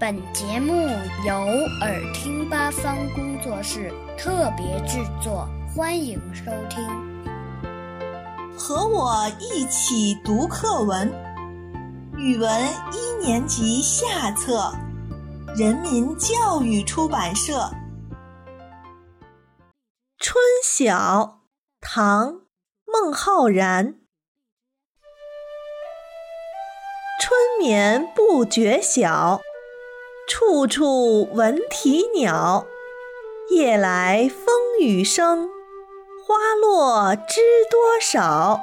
本节目由耳听八方工作室特别制作，欢迎收听。和我一起读课文，语文一年级下册，人民教育出版社。《春晓》唐·孟浩然。春眠不觉晓。处处闻啼鸟，夜来风雨声，花落知多少。